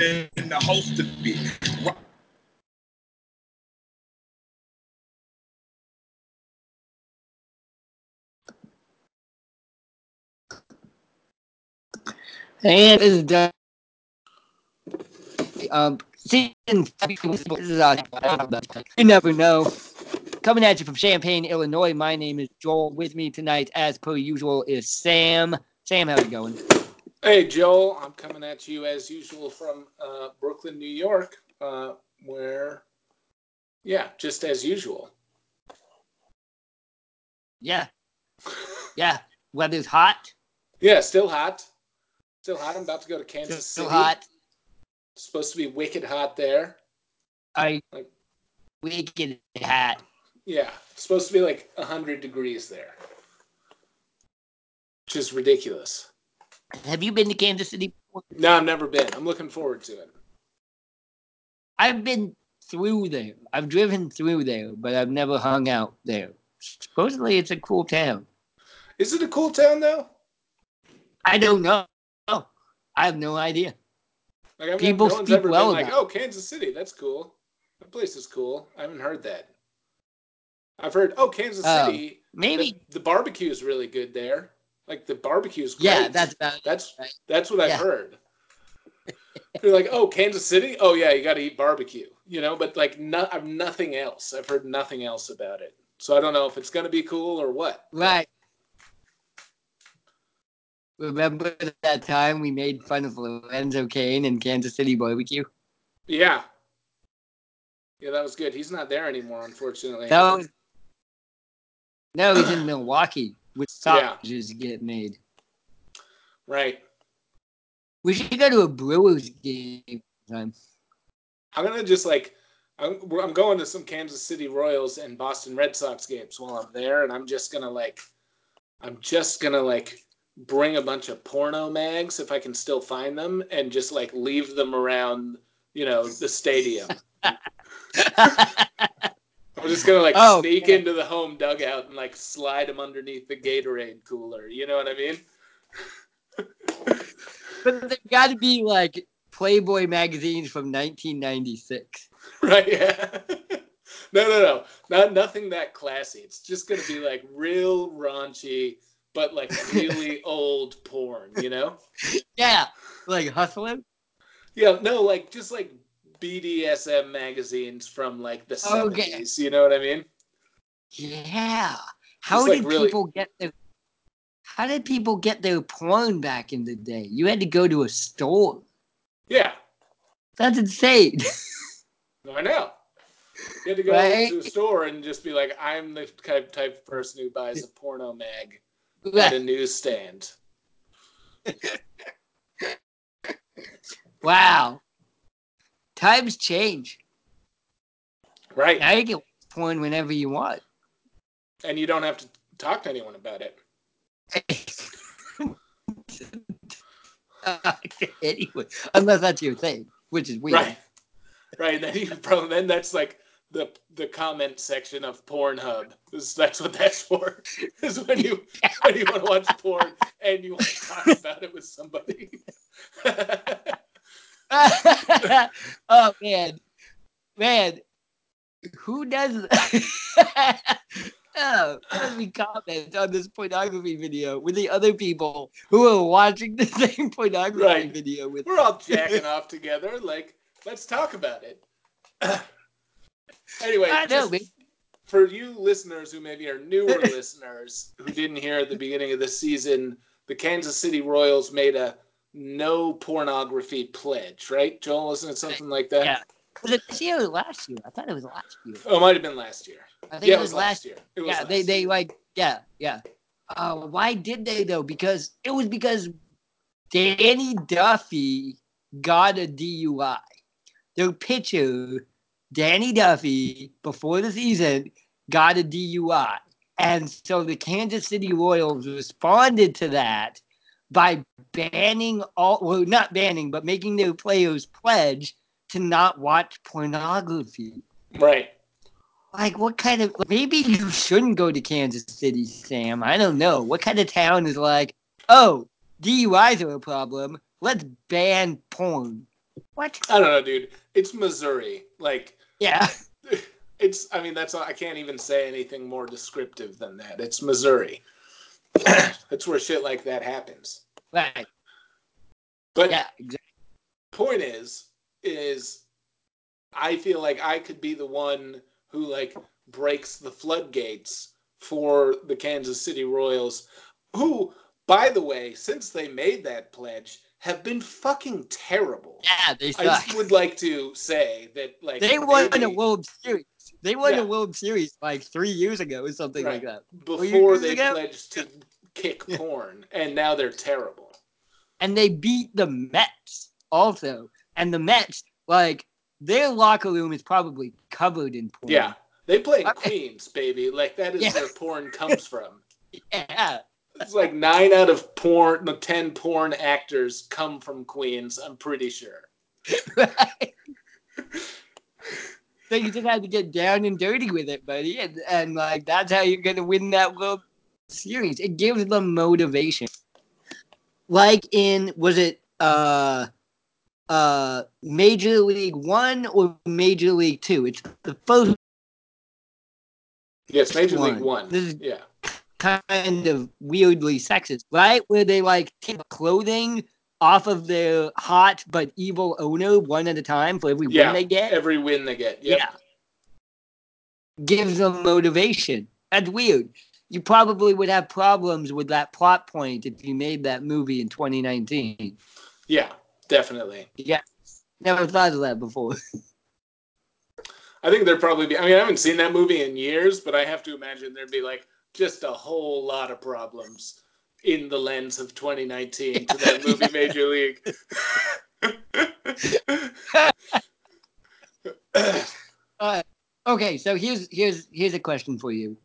and the host of it. And this is done. Um, season uh, you never know. Coming at you from Champaign, Illinois. My name is Joel. With me tonight, as per usual, is Sam. Sam, how's it going? Hey, Joel. I'm coming at you as usual from uh, Brooklyn, New York, uh, where, yeah, just as usual. Yeah. Yeah. Weather's hot. Yeah, still hot. Still hot. I'm about to go to Kansas Still City. hot. It's supposed to be wicked hot there. I Like- wicked hot. Yeah, supposed to be like 100 degrees there, which is ridiculous. Have you been to Kansas City? before? No, I've never been. I'm looking forward to it. I've been through there. I've driven through there, but I've never hung out there. Supposedly, it's a cool town. Is it a cool town though? I don't know. I have no idea. Like I've People no speak well been like, "Oh, Kansas City, that's cool. That place is cool." I haven't heard that. I've heard, "Oh, Kansas Oh, City, Maybe. the, the barbecue is really good there. Like the barbecue's great." Yeah, that's about that's right. that's what I've heard. You're like, "Oh, Kansas City? Oh yeah, you got to eat barbecue." You know, but like, no, I've nothing else. I've heard nothing else about it. So I don't know if it's gonna be cool or what. Right. Remember that time we made fun of Lorenzo Cain in Kansas City barbecue? Yeah. Yeah, that was good. He's not there anymore, unfortunately. That was no, he's in Milwaukee with Yeah. sausages get made. Right. We should go to a Brewers game sometime. I'm gonna just like I'm, I'm going to some Kansas City Royals and Boston Red Sox games while I'm there, and I'm just gonna like I'm just gonna like bring a bunch of porno mags if I can still find them, and just like leave them around, you know, the stadium. I'm just gonna like Oh, sneak yeah. into the home dugout and like slide them underneath the Gatorade cooler. You know what I mean? but they've got to be like Playboy magazines from 1996. Right? Yeah. no, no, no, not nothing that classy. It's just gonna be like real raunchy, but like really old porn. You know? Yeah, like hustling. Yeah. No, like just like BDSM magazines from like the oh, Okay. seventies. You know what I mean? Yeah. How Just, like, did really- people get their How did people get their porn back in the day? You had to go to a store. Yeah. That's insane. I know. You had to go Right? to a store and just be like, I'm the type type of person who buys a porno mag at a newsstand. wow. Times change. Right. Now you can porn whenever you want. And you don't have to talk to anyone about it. anyway, unless that's your thing, which is weird. Right. Right. Then you probably then that's like the the comment section of Pornhub. That's what that's for. Is when you when you want to watch porn and you want to talk about it with somebody. oh man, man, who does? oh, let me comment on this pornography video with the other people who are watching the same pornography Right. video with. We're all jacking off together. Like, let's talk about it. anyway, I know, just for you listeners who maybe are newer listeners who didn't hear at the beginning of the season, the Kansas City Royals made a no pornography pledge, right? Joel, wasn't it something like that? Yeah. Was it this year or last year? I thought it was last year. Oh, it might have been last year. I think Yeah, it was last year. Yeah, they they year. like yeah yeah. Uh, why did they though? Because it was because Danny Duffy got a DUI. Their pitcher, Danny Duffy, before the season, got a DUI, and so the Kansas City Royals responded to that by banning all well not banning but making their players pledge to not watch pornography. right. Like, what kind of maybe you shouldn't go to Kansas City, Sam? I don't know. What kind of town is like, oh, DUIs are a problem, let's ban porn. What? I don't know, dude. It's Missouri. Like Yeah. it's I mean that's I can't even say anything more descriptive than that. It's Missouri. that's where shit like that happens. Right. But Yeah. Exactly. point is is I feel like I could be the one who like breaks the floodgates for the Kansas City Royals who by the way since they made that pledge have been fucking terrible. Yeah, they I just would like to say that like They won maybe a World Series. They won Yeah. a World Series like three years ago or something like that. before they ago? pledged to kick porn and now they're terrible. And they beat the Mets also. And the Mets, like, their locker room is probably covered in porn. Yeah. They play in Queens, baby. Like that is Yeah. where porn comes from. Yeah. It's like nine out of porn, no, ten porn actors come from Queens. I'm pretty sure. So you just have to get down and dirty with it, buddy. And, and like that's how you're gonna win that World Series. It gives them motivation. Like in was it uh uh Major League One or Major League Two? It's the first Yes, Major League One. One. This is- Yeah, kind of weirdly sexist, right? Where they like take clothing off of their hot but evil owner one at a time for every yeah. win they get. Every win they get. Yep. Yeah. Gives them motivation. That's weird. You probably would have problems with that plot point if you made that movie in 2019. Yeah, definitely. Yeah. Never thought of that before. I think there'd probably be. I mean, I haven't seen that movie in years, but I have to imagine there'd be like just a whole lot of problems in the lens of 2019 to that movie Major League. Uh, okay, so here's here's here's a question for you.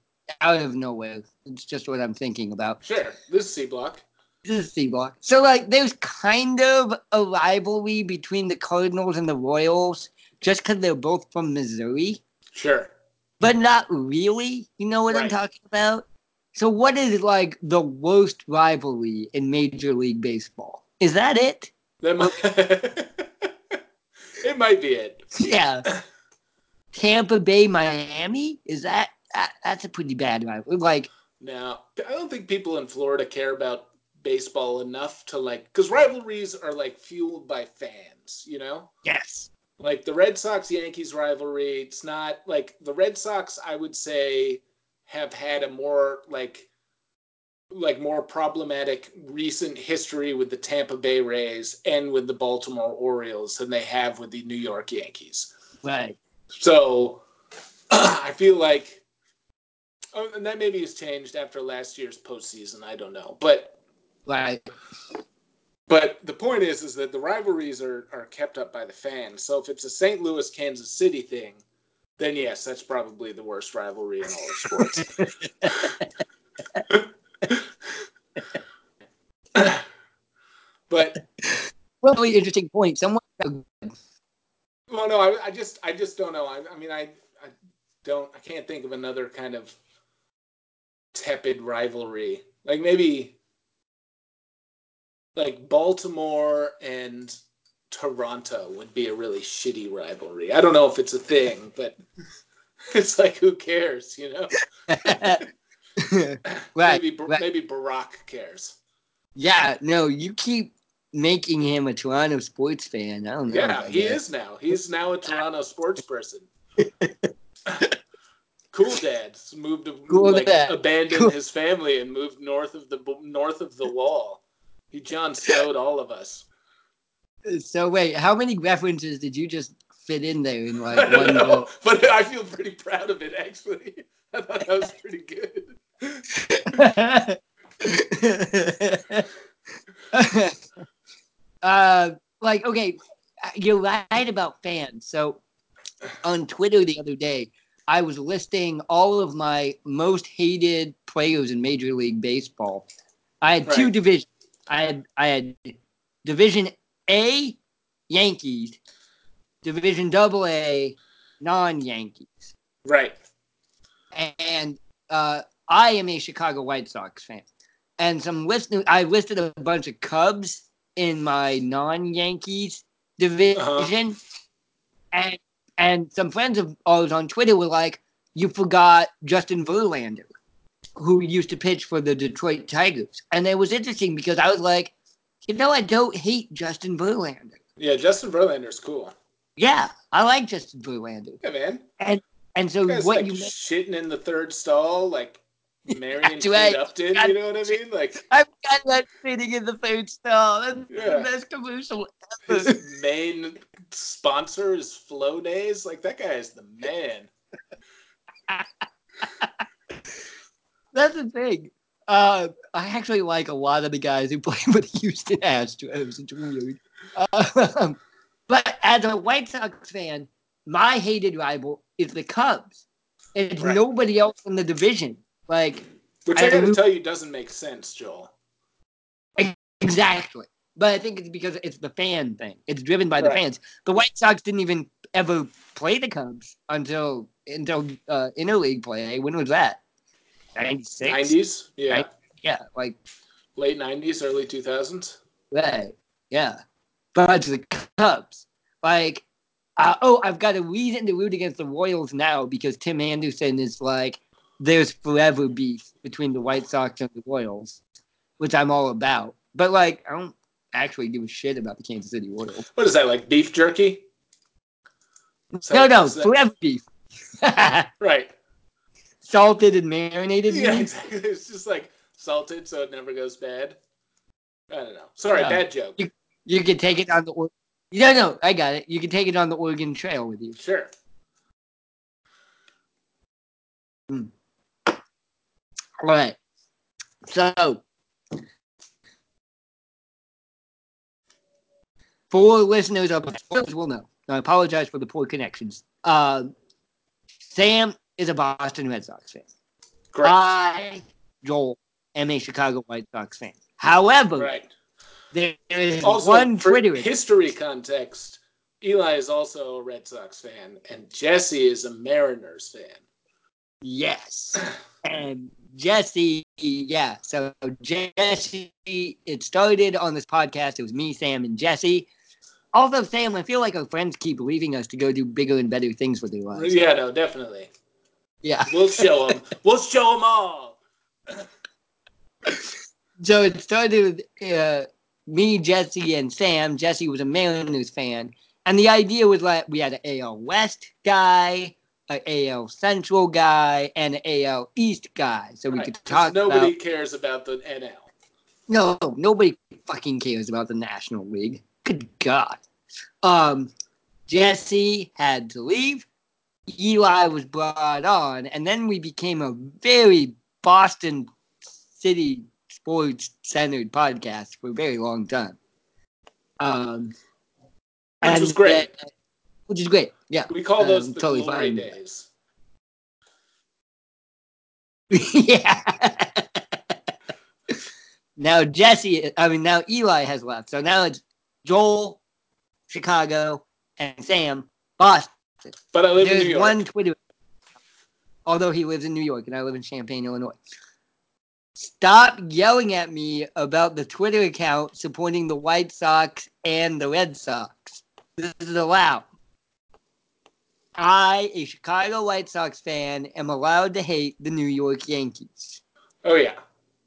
Out of nowhere. It's just what I'm thinking about. sure, this is C Block. This is C block. So like there's kind of a rivalry between the Cardinals and the Royals just because they're both from Missouri. Sure. But not really. You know what I'm talking about? So, what is like the worst rivalry in Major League Baseball? Is that it? That might, it might be it. Yeah. Tampa Bay, Miami? Is that, that that's a pretty bad rivalry? Like, Now, I don't think people in Florida care about baseball enough to like, because rivalries are like fueled by fans, you know? yes. Like the Red Sox Yankees rivalry, it's not like the Red Sox, I would say, have had a more like, like more problematic recent history with the Tampa Bay Rays and with the Baltimore Orioles than they have with the New York Yankees. Right. So I feel like, oh, and that maybe has changed after last year's postseason. I don't know, but Right. But the point is, is that the rivalries are are kept up by the fans. So if it's a St. Louis Kansas City thing, then yes, that's probably the worst rivalry in all of sports. but Really interesting point. Someone well, no, I, I just I just don't know. I, I mean, I I don't I can't think of another kind of tepid rivalry. Like maybe like Baltimore and Toronto would be a really shitty rivalry. I don't know if it's a thing, but it's like who cares, you know? right. maybe right. maybe Barack cares. Yeah, no, you keep making him a Toronto sports fan. I don't know. Yeah, he that. is now. He's now a Toronto sports person. cool dad moved to Cool like, dad. abandoned Cool- his family and moved north of the north of the wall. He John Snowed all of us. So wait, how many references did you just fit in there in like I one know, but I feel pretty proud of it actually. I thought that was pretty good. uh, like okay, you're right about fans. So on Twitter the other day, I was listing all of my most hated players in Major League Baseball. I had two divisions. I had I had Division A Yankees, Division Double A non Yankees, Right. and uh, I am a Chicago White Sox fan. And some listeners, I listed a bunch of Cubs in my non-Yankees division, and and some friends of ours on Twitter were like, "You forgot Justin Verlander, who used to pitch for the Detroit Tigers," and it was interesting because I was like, "You know, I don't hate Justin Verlander. Yeah, Justin Verlander's cool. Yeah, I like Justin Verlander." Yeah, man. And and so what like you shitting in the third stall, like right. Kate Upton. You know what I mean? Like I've got that sitting in the food stall. That's Yeah. the best commercial ever. his main sponsor is Flow Days. Like that guy is the man. That's the thing. Uh, I actually like a lot of the guys who play for the Houston Astros. It's weird. Um, but as a White Sox fan, my hated rival is the Cubs. It's Right. nobody else in the division. Like Which I I, gotta tell you doesn't make sense, Joel. exactly. But I think it's because it's the fan thing. It's driven by the fans. The White Sox didn't even ever play the Cubs until until uh, interleague play. When was that? Ninety six. Nineties? Yeah. Right. Yeah, like Late nineties, early two thousands. Right. Yeah. But the Cubs. Like, uh, oh, I've got a reason to root against the Royals now because Tim Anderson is like, there's forever beef between the White Sox and the Royals, which I'm all about. But like, I don't actually give a shit about the Kansas City Royals. What is that, like beef jerky? No, no, that- forever beef. Right. Salted and marinated. Yeah, meat? exactly. It's just like salted so it never goes bad. I don't know. Sorry, bad joke. You can take it on the. No, no, I got it. You can take it on the Oregon Trail with you. Sure. All right. So, for listeners of will know. I apologize for the poor connections. Uh, Sam is a Boston Red Sox fan. Great. I, Joel, am a Chicago White Sox fan. However, right. there is Also, one Twitter. history context, Eli is also a Red Sox fan, and Jesse is a Mariners fan. Yes. And Jesse, yeah. So Jesse, it started on this podcast. It was me, Sam, and Jesse. Although Sam, I feel like our friends keep leaving us to go do bigger and better things with their lives. Yeah, no, definitely. Yeah. We'll show them. we'll show them all. So it started with uh, me, Jesse, and Sam. Jesse was a Mariners fan, and the idea was like we had an AL West guy, an AL Central guy, and an AL East guy, so we Right, could talk nobody about. cares about the NL. No, nobody fucking cares about the National League. Good God. Um, Jesse had to leave. Eli was brought on, and then we became a very Boston City sports centered podcast for a very long time. Um, Which was great. which is great. Yeah. We call those Um, the totally glory fine. days. yeah. now Jesse, I mean now Eli has left, so now it's Joel, Chicago, and Sam, Boston. But I live in New York. one Twitter, although he lives in New York and I live in Champaign, Illinois. Stop yelling at me about the Twitter account supporting the White Sox and the Red Sox. This is allowed. I, a Chicago White Sox fan, am allowed to hate the New York Yankees. Oh yeah.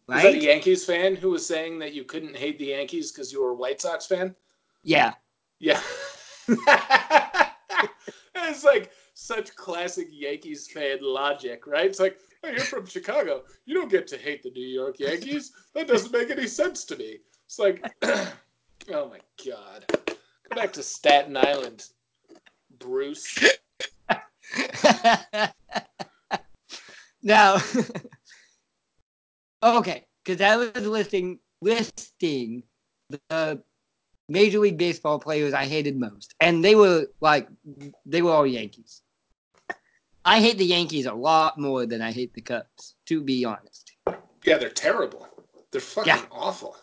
Was that a Right? Yankees fan who was saying that you couldn't hate the Yankees because you were a White Sox fan? Yeah. Yeah. it's like such classic Yankees fan logic, right? It's like, oh, you're from Chicago. You don't get to hate the New York Yankees. That doesn't make any sense to me. It's like, oh my God. Go back to Staten Island, Bruce. now, okay, because I was listing listing the Major League Baseball players I hated most, and they were like they were all Yankees. I hate the Yankees a lot more than I hate the Cubs, to be honest. Yeah, they're terrible. They're fucking Yeah. awful.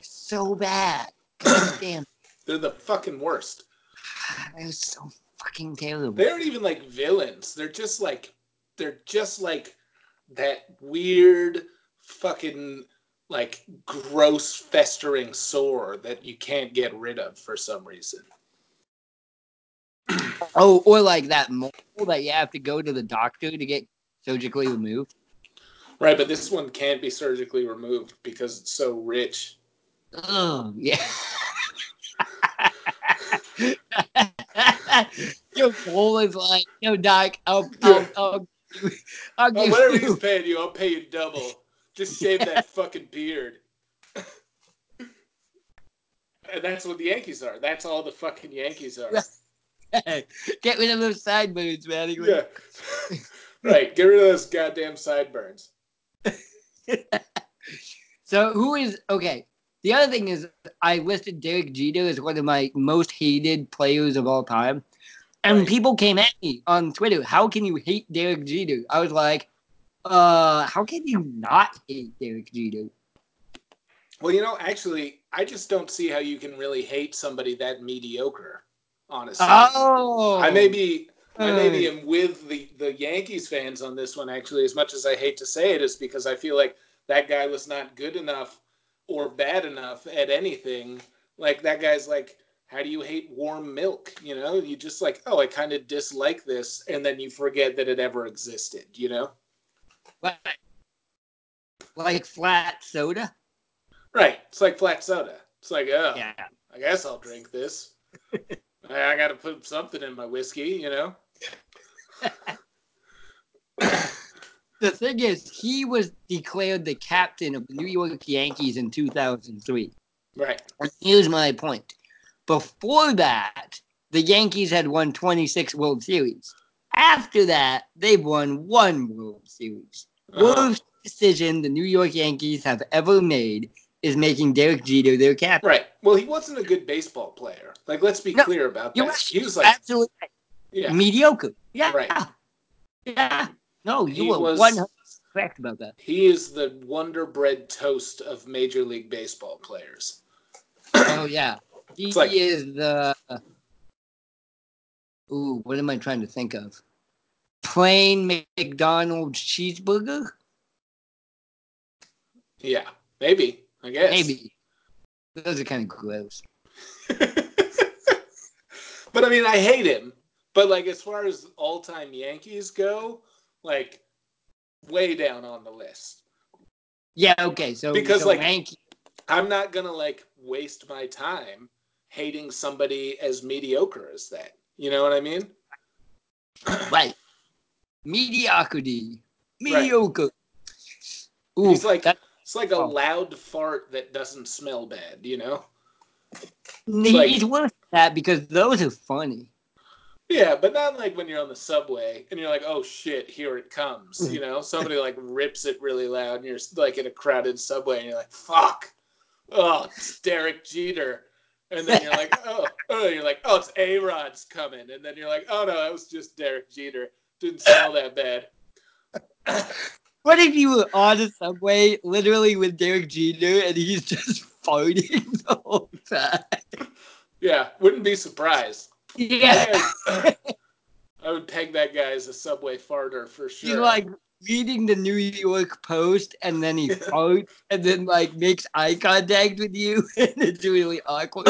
So bad. God damn, They're the fucking worst. they're so fucking terrible. They aren't even like villains. They're just like they're just like that weird fucking like gross festering sore that you can't get rid of for some reason. Oh, or like that mole that you have to go to the doctor to get surgically removed. Right, but this one can't be surgically removed because it's so rich. Oh, yeah. Your mole is like, no, doc, I'll, I'll, I'll, I'll Oh, give whatever you. he's paying you, I'll pay you double. Just shave that fucking beard. and that's what the Yankees are. That's all the fucking Yankees are. Get rid of those sideburns, man. Yeah. right. Get rid of those goddamn sideburns. So who is okay? The other thing is, I listed Derek Jeter as one of my most hated players of all time, and Right. people came at me on Twitter. How can you hate Derek Jeter? I was like, uh, how can you not hate Derek Jeter? Well, you know, actually, I just don't see how you can really hate somebody that mediocre, honestly. Oh, I maybe I maybe Uh, am with the, the Yankees fans on this one actually, as much as I hate to say it, is because I feel like that guy was not good enough or bad enough at anything. Like that guy's like, how do you hate warm milk? You know, you just like, oh, I kind of dislike this, and then you forget that it ever existed. You know, like, like flat soda. right? It's like flat soda. It's like, oh, Yeah. I guess I'll drink this. I, I got to put something in my whiskey. You know. The thing is, he was declared the captain of the New York Yankees in 2003. Right. Here's my point. Before that, the Yankees had won 26 World Series. After that, they've won one World Series. Uh-huh. Worst decision the New York Yankees have ever made is making Derek Jeter their captain. Right. Well, he wasn't a good baseball player. Like, let's be No, clear about that. He was like, absolutely yeah, mediocre. Yeah. Right. Yeah. No, you He were was- 100 correct about that. he is the wonder bread toast of Major League Baseball players. Oh yeah, he like- is the. Ooh, what am I trying to think of? Plain McDonald's cheeseburger? Yeah, maybe. I guess. Maybe. Those are kind of gross. but I mean, I hate him. But like, as far as all-time Yankees go, like, way down on the list. Yeah. Okay. So Because, so like- Yankee- I'm not gonna like waste my time hating somebody as mediocre as that. You know what I mean? right? Mediocrity. Right. Mediocre. Ooh, He's like that, it's like a Oh. loud fart that doesn't smell bad. You know? he's like- worth that because those are funny. Yeah, but not like when you're on the subway and you're like, oh shit, here it comes. You know, somebody like rips it really loud and you're like in a crowded subway and you're like, fuck. Oh, it's Derek Jeter. And then you're like, oh, oh, you're like, oh, it's A Rod's coming. And then you're like, oh no, that was just Derek Jeter. Didn't smell that bad. What if you were on a subway, literally with Derek Jeter, and he's just farting the whole time? Yeah, wouldn't be surprised. Yeah. I would peg that guy as a subway farter for sure. He's like reading the New York Post, and then he farts, and then like makes eye contact with you, and it's really awkward.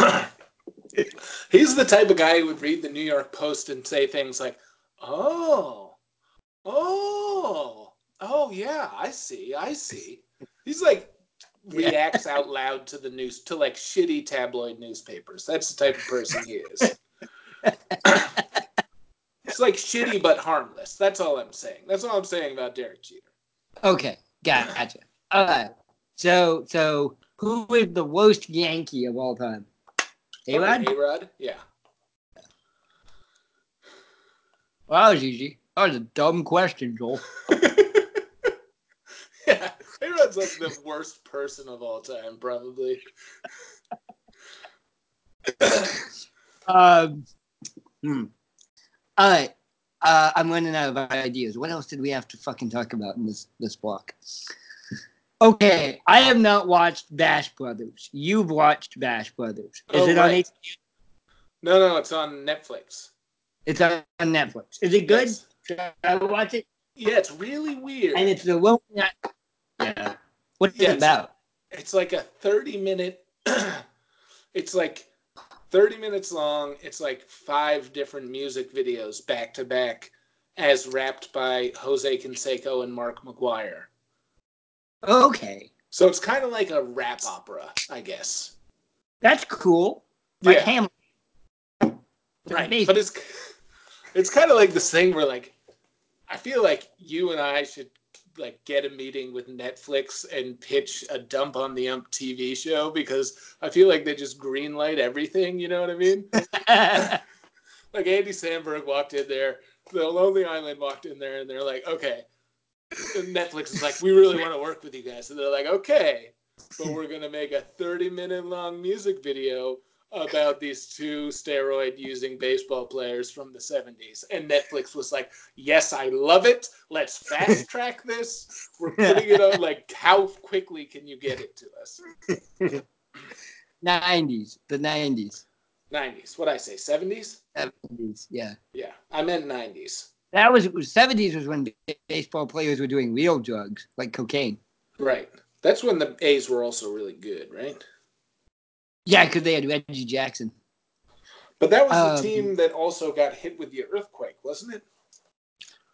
He's the type of guy who would read the New York Post and say things like, "Oh, oh, oh, yeah, I see, I see." He's like reacts out loud to the news to like shitty tabloid newspapers. That's the type of person he is. it's like shitty but harmless. That's all I'm saying. That's all I'm saying about Derek Jeter. Okay, gotcha. All right. So, so who is the worst Yankee of all time? A-Rod? A-Rod? Yeah. Wow, that was easy. That was a dumb question, Joel. yeah. A-Rod's like the worst person of all time, probably. Um, hmm. All right. Uh, I'm running out of ideas. What else did we have to fucking talk about in this this block? Okay, I have not watched Bash Brothers. You've watched Bash Brothers. Is Oh, it on? right. H- No, no, it's on Netflix. It's on Netflix. Is it good? Yes. Should I watch it? Yeah, it's really weird. And it's the one. Yeah. What's Yeah, it about? it's like a 30 minute it's like 30 minutes long it's like five different music videos back to back as rapped by jose canseco and mark mcgwire Okay, so it's kind of like a rap opera i guess that's cool. Like Yeah. Hamilton. right Amazing. but it's it's kind of like this thing where like i feel like you and i should like get a meeting with netflix and pitch a dump on the ump tv show because i feel like they just green light everything you know what i mean? Like andy samberg walked in there the lonely island walked in there and they're like okay. And netflix is like we really want to work with you guys. And they're like okay but we're gonna make a 30 minute long music video about these two steroid using baseball players from the 70s. And Netflix was like, Yes, I love it. Let's fast track this. We're putting it on like how quickly can you get it to us? 90s, the 90s, 90s. What I say, 70s? 70s, yeah. Yeah. I meant 90s. That was 70s was when baseball players were doing real drugs like cocaine. Right. That's when the A's were also really good, right? Yeah, because they had Reggie Jackson. But that was the Um, team that also got hit with the earthquake, wasn't it?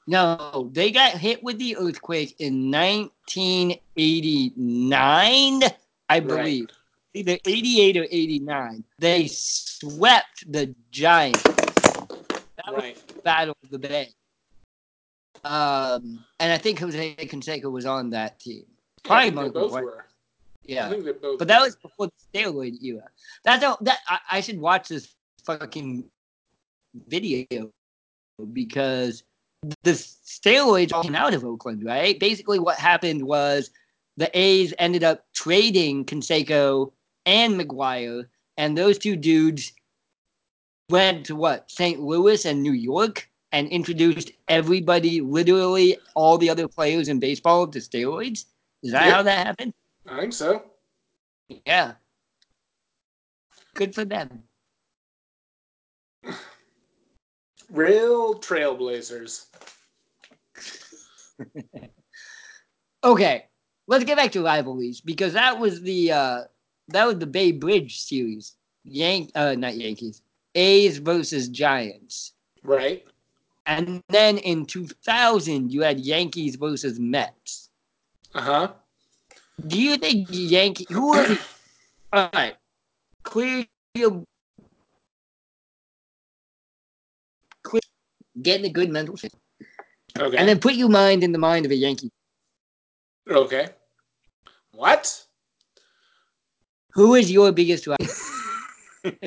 No, they got hit with the earthquake in 1989, I believe. Either 88 or 89. They swept the Giants. That was Right. the Battle of the Bay. Um, and I think Jose Canseco was on that team. Probably Mark both Were. I Yeah. think they both But that was before the steroid era. That's all, that I, I should watch this fucking video because the steroids all came out of Oakland, right? Basically, what happened was the A's ended up trading Canseco and McGwire, and those two dudes went to what St. Louis and New York and introduced everybody, literally all the other players in baseball, to steroids. Is that Yeah. how that happened? I think so. Yeah. Good for them. Real trailblazers. Okay, let's get back to rivalries because that was the uh that was the Bay Bridge series. Yank uh not Yankees. A's versus Giants. Right? And then in 2000 you had Yankees versus Mets. Uh huh. Do you think Yankee who are the All right. Clear your clear, get in a good mental state. Okay. And then put your mind in the mind of a Yankee. okay. What? Who is your biggest rival?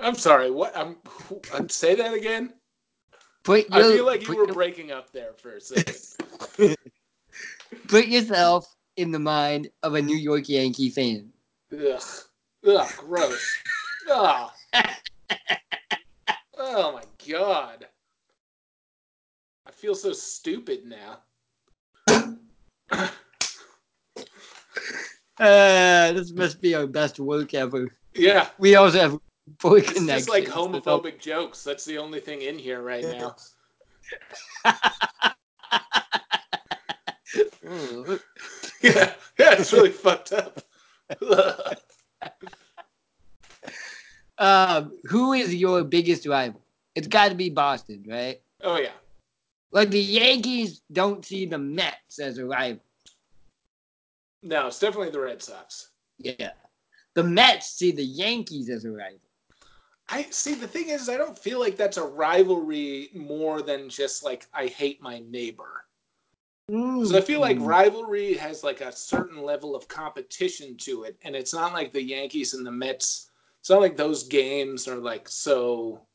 I'm sorry. What? I'm. I'm say that again. Put I feel like you were your- breaking up there for a second. put yourself in the mind of a New York Yankee fan. Ugh. Ugh. Gross. Ugh. Oh my god. I feel so stupid now. Uh, this must be our best work ever. Yeah. We also have boy It's just like homophobic jokes. That's the only thing in here right now. Yeah. Yeah. It's really fucked up. Um, who is your biggest rival? It's got to be Boston, right? oh yeah. Like the Yankees don't see the Mets as a rival. No, it's definitely the Red Sox. Yeah. The Mets see the Yankees as a rival. I see. The thing is, I don't feel like that's a rivalry more than just like I hate my neighbor. So I feel like Mm. rivalry has like a certain level of competition to it, and it's not like the Yankees and the Mets. It's not like those games are like so.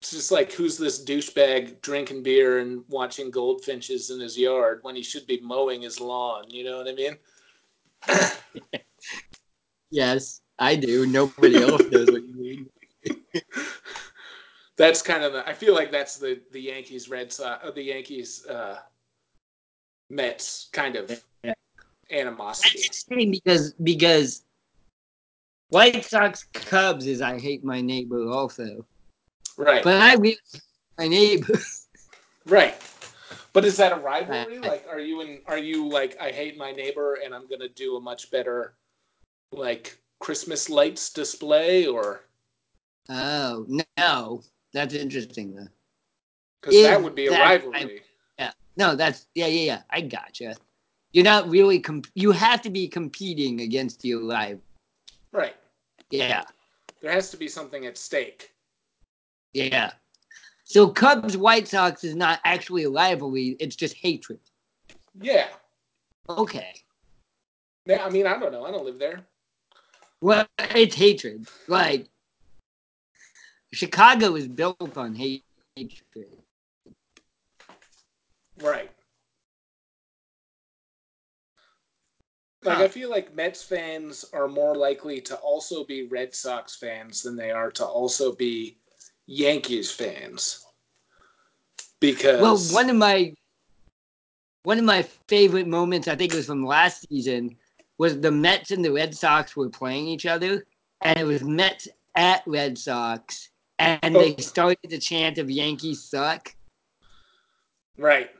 It's just like who's this douchebag drinking beer and watching goldfinches in his yard when he should be mowing his lawn. You know what I mean? Yes, I do. Nobody else knows what you mean. That's kind of the. I feel like that's the the Yankees Red Sox, uh, the Yankees uh, Mets kind of Yeah. animosity. Because because White Sox Cubs is I hate my neighbor also, Right. but I really my neighbor. Right. But is that a rivalry? Like, are you in? Are you like, I hate my neighbor, and I'm gonna do a much better, like Christmas lights display, or Oh no, that's interesting though. because that would be a that- rivalry. No, that's yeah, yeah, yeah. I gotcha. You're not really comp- you have to be competing against your rival. right. Yeah, There has to be something at stake. yeah. So Cubs White Sox is not actually a rivalry; it's just hatred. Yeah. Okay. Yeah. I mean, I don't know. I don't live there. Well, it's hatred. Like Chicago is built on hate- hatred. Right. Like Huh. I feel like Mets fans are more likely to also be Red Sox fans than they are to also be Yankees fans. Because Well, one of my one of my favorite moments, I think it was from last season, was the Mets and the Red Sox were playing each other, and it was Mets at Red Sox, and they Oh. started the chant of Yankees suck. right,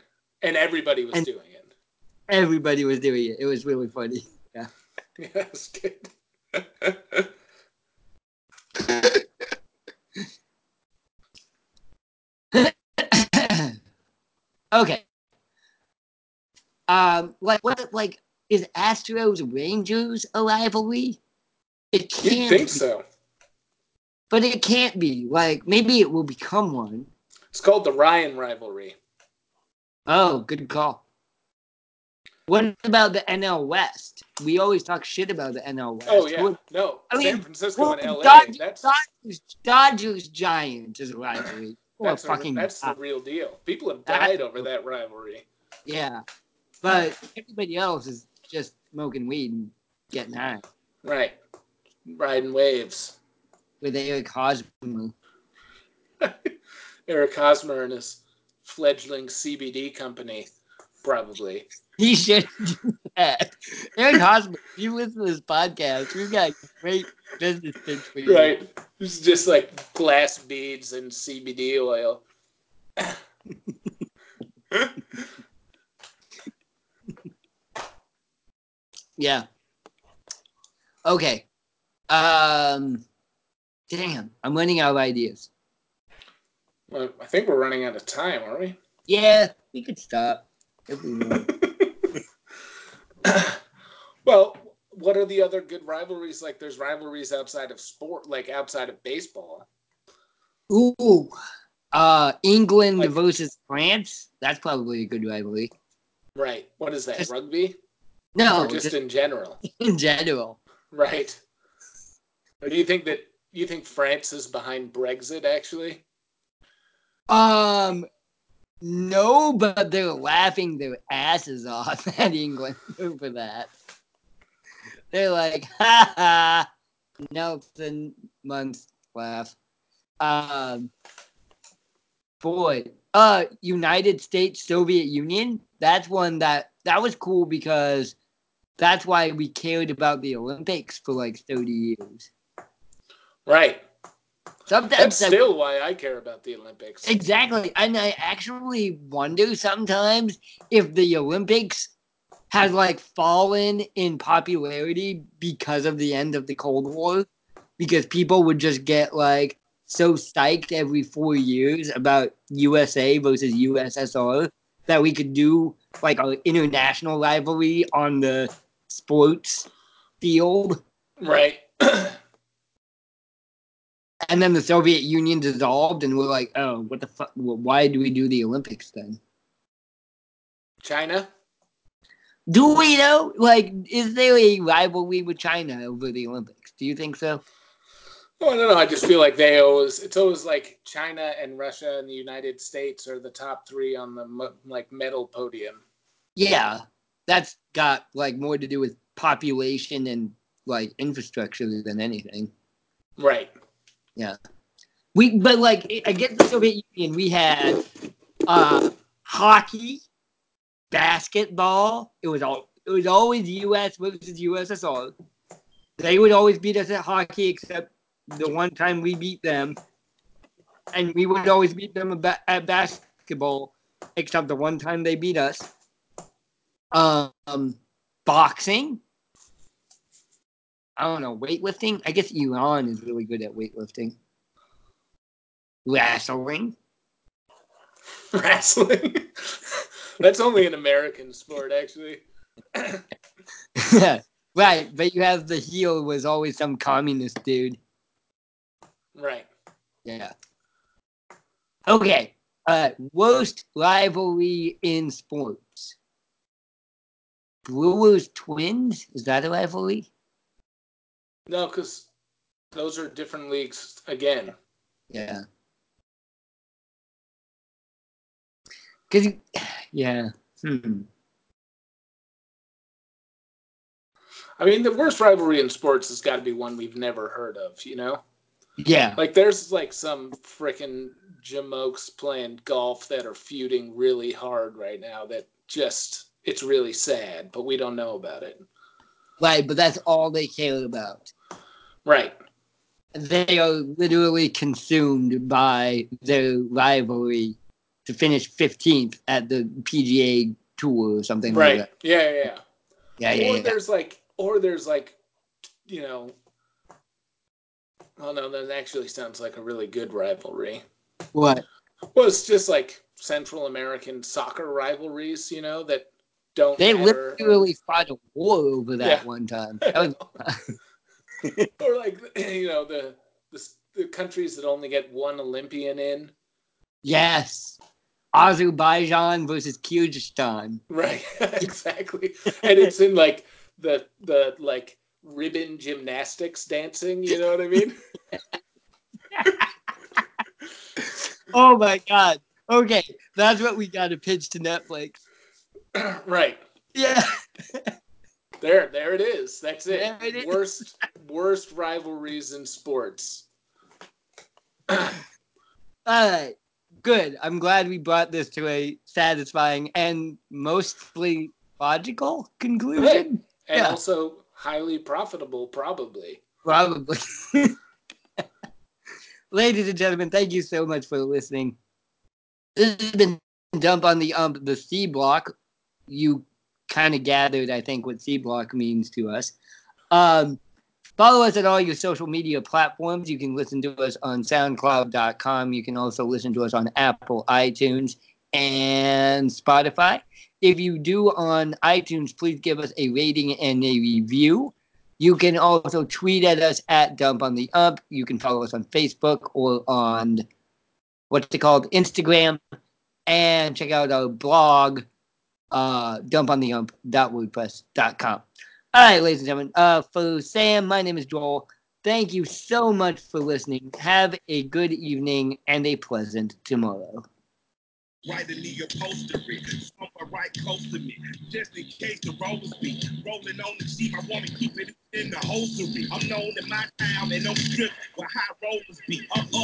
and everybody was And- doing it. Everybody was doing it. It was really funny. Yes, good. okay. Um, like what? Like is Astros Rangers a rivalry? It can't. You'd think be. so. But it can't be. Like, maybe it will become one. It's called the Ryan rivalry. Oh, good call. What about the NL West? We always talk shit about the NL West. Oh yeah, no, I mean, San Francisco well, and LA. Dodgers, that's Dodgers, Dodgers Giants is a rivalry. That's, a- fucking that's the real deal. People have died over that rivalry. yeah. But everybody else is just smoking weed and getting high Right, riding waves. With Eric Hosmer. Eric Hosmer and his fledgling CBD company, probably. He should do that. Eric Hosmer, if you listen to this podcast, we've got a great business pitch for you. Right. It's just like glass beads and CBD oil. Yeah. Okay. Um. Damn, I'm running out of ideas. Well, I think we're running out of time, aren't we? Yeah, we could stop we well, what are the other good rivalries? Like, there's rivalries outside of sport, like outside of baseball. Ooh. Uh, England Like- versus France. That's probably a good rivalry. Right. What is that? Just- Rugby? No, or just, just in general? in general. Right. Or do you think that you think France is behind Brexit? Actually, Um, no, but they're laughing their asses off at England for that. They're like, ha ha, Nelson Muntz laugh. Um, boy, uh, United States Soviet Union. That's one that that was cool because that's why we cared about the Olympics for like thirty years. Right. Sometimes That's I- still why I care about the Olympics. Exactly. And I actually wonder sometimes if the Olympics has like fallen in popularity because of the end of the Cold War. Because people would just get like so psyched every four years about USA versus USSR that we could do like an international rivalry on the sports field. Right. And then the Soviet Union dissolved, and we're like, oh, what the fuck? Why do we do the Olympics then? China. Do we know? Like, is there a rivalry with China over the Olympics? Do you think so? Oh, I don't know. I just feel like they always. It's always like China and Russia and the United States are the top three on the like medal podium. Yeah, that's got like more to do with population and like infrastructure than anything. Right. We, but like i against the Soviet Union, we had uh, hockey, basketball. It was all. It was always U.S. versus USSR. They would always beat us at hockey, except the one time we beat them, and we would always beat them at, at basketball. except the one time they beat us. Um, boxing. I don't know, weightlifting. I guess Iran is really good at weightlifting. Wrestling. Wrestling. That's only an American sport, actually. right, but you have the heel was always some communist dude. Right. Yeah. Okay. Uh, worst rivalry in sports. Brewers Twins? Is that a rivalry? No, because those are different leagues again. Yeah. Cause yeah. Hmm. I mean, the worst rivalry in sports has got to be one we've never heard of. You know, Yeah. like there's like some freaking jamokes playing golf that are feuding really hard right now. That just it's really sad, but we don't know about it. Right, but that's all they care about. Right. They are literally consumed by their rivalry to finish 15th at the PGA Tour or something Right. like that. Yeah. Yeah. yeah. Yeah, yeah, or yeah. there's like, or there's like, you know. Oh no, that actually sounds like a really good rivalry. What? Well, it's just like Central American soccer rivalries, you know, that don't They matter. literally fought a war over that Yeah. one time. That was, or like you know the, the the countries that only get one Olympian in. yes. Azerbaijan versus Kyrgyzstan. Right, exactly. And it's in like the the like ribbon gymnastics dancing. You know what I mean? Oh my god. Okay, that's what we got to pitch to Netflix. right. Yeah. There, there it is. That's it. It is. Worst, worst rivalries in sports. All right. Good. I'm glad we brought this to a satisfying and mostly logical conclusion. And Yeah. also highly profitable, probably. Probably. Ladies and gentlemen, thank you so much for listening. This has been Dump on the Ump, the C block. You kind of gathered, I think, what C block means to us. Um, follow us at all your social media platforms. You can listen to us on SoundCloud.com. You can also listen to us on Apple, iTunes, and Spotify. If you do on iTunes, please give us a rating and a review. You can also tweet at us at Dump on the Ump. You can follow us on Facebook or on what's it called, Instagram, and check out our blog, uh, dumpontheump.wordpress.com. All right, ladies and gentlemen. Uh, for Sam, my name is Joel. Thank you so much for listening. Have a good evening and a pleasant tomorrow. right in the upholstery, somewhere right close to me, just in case the rollers be rolling on the Jeep. I want to keep it in the holstery. I'm known in my town and on strip where high rollers be. Uh-oh.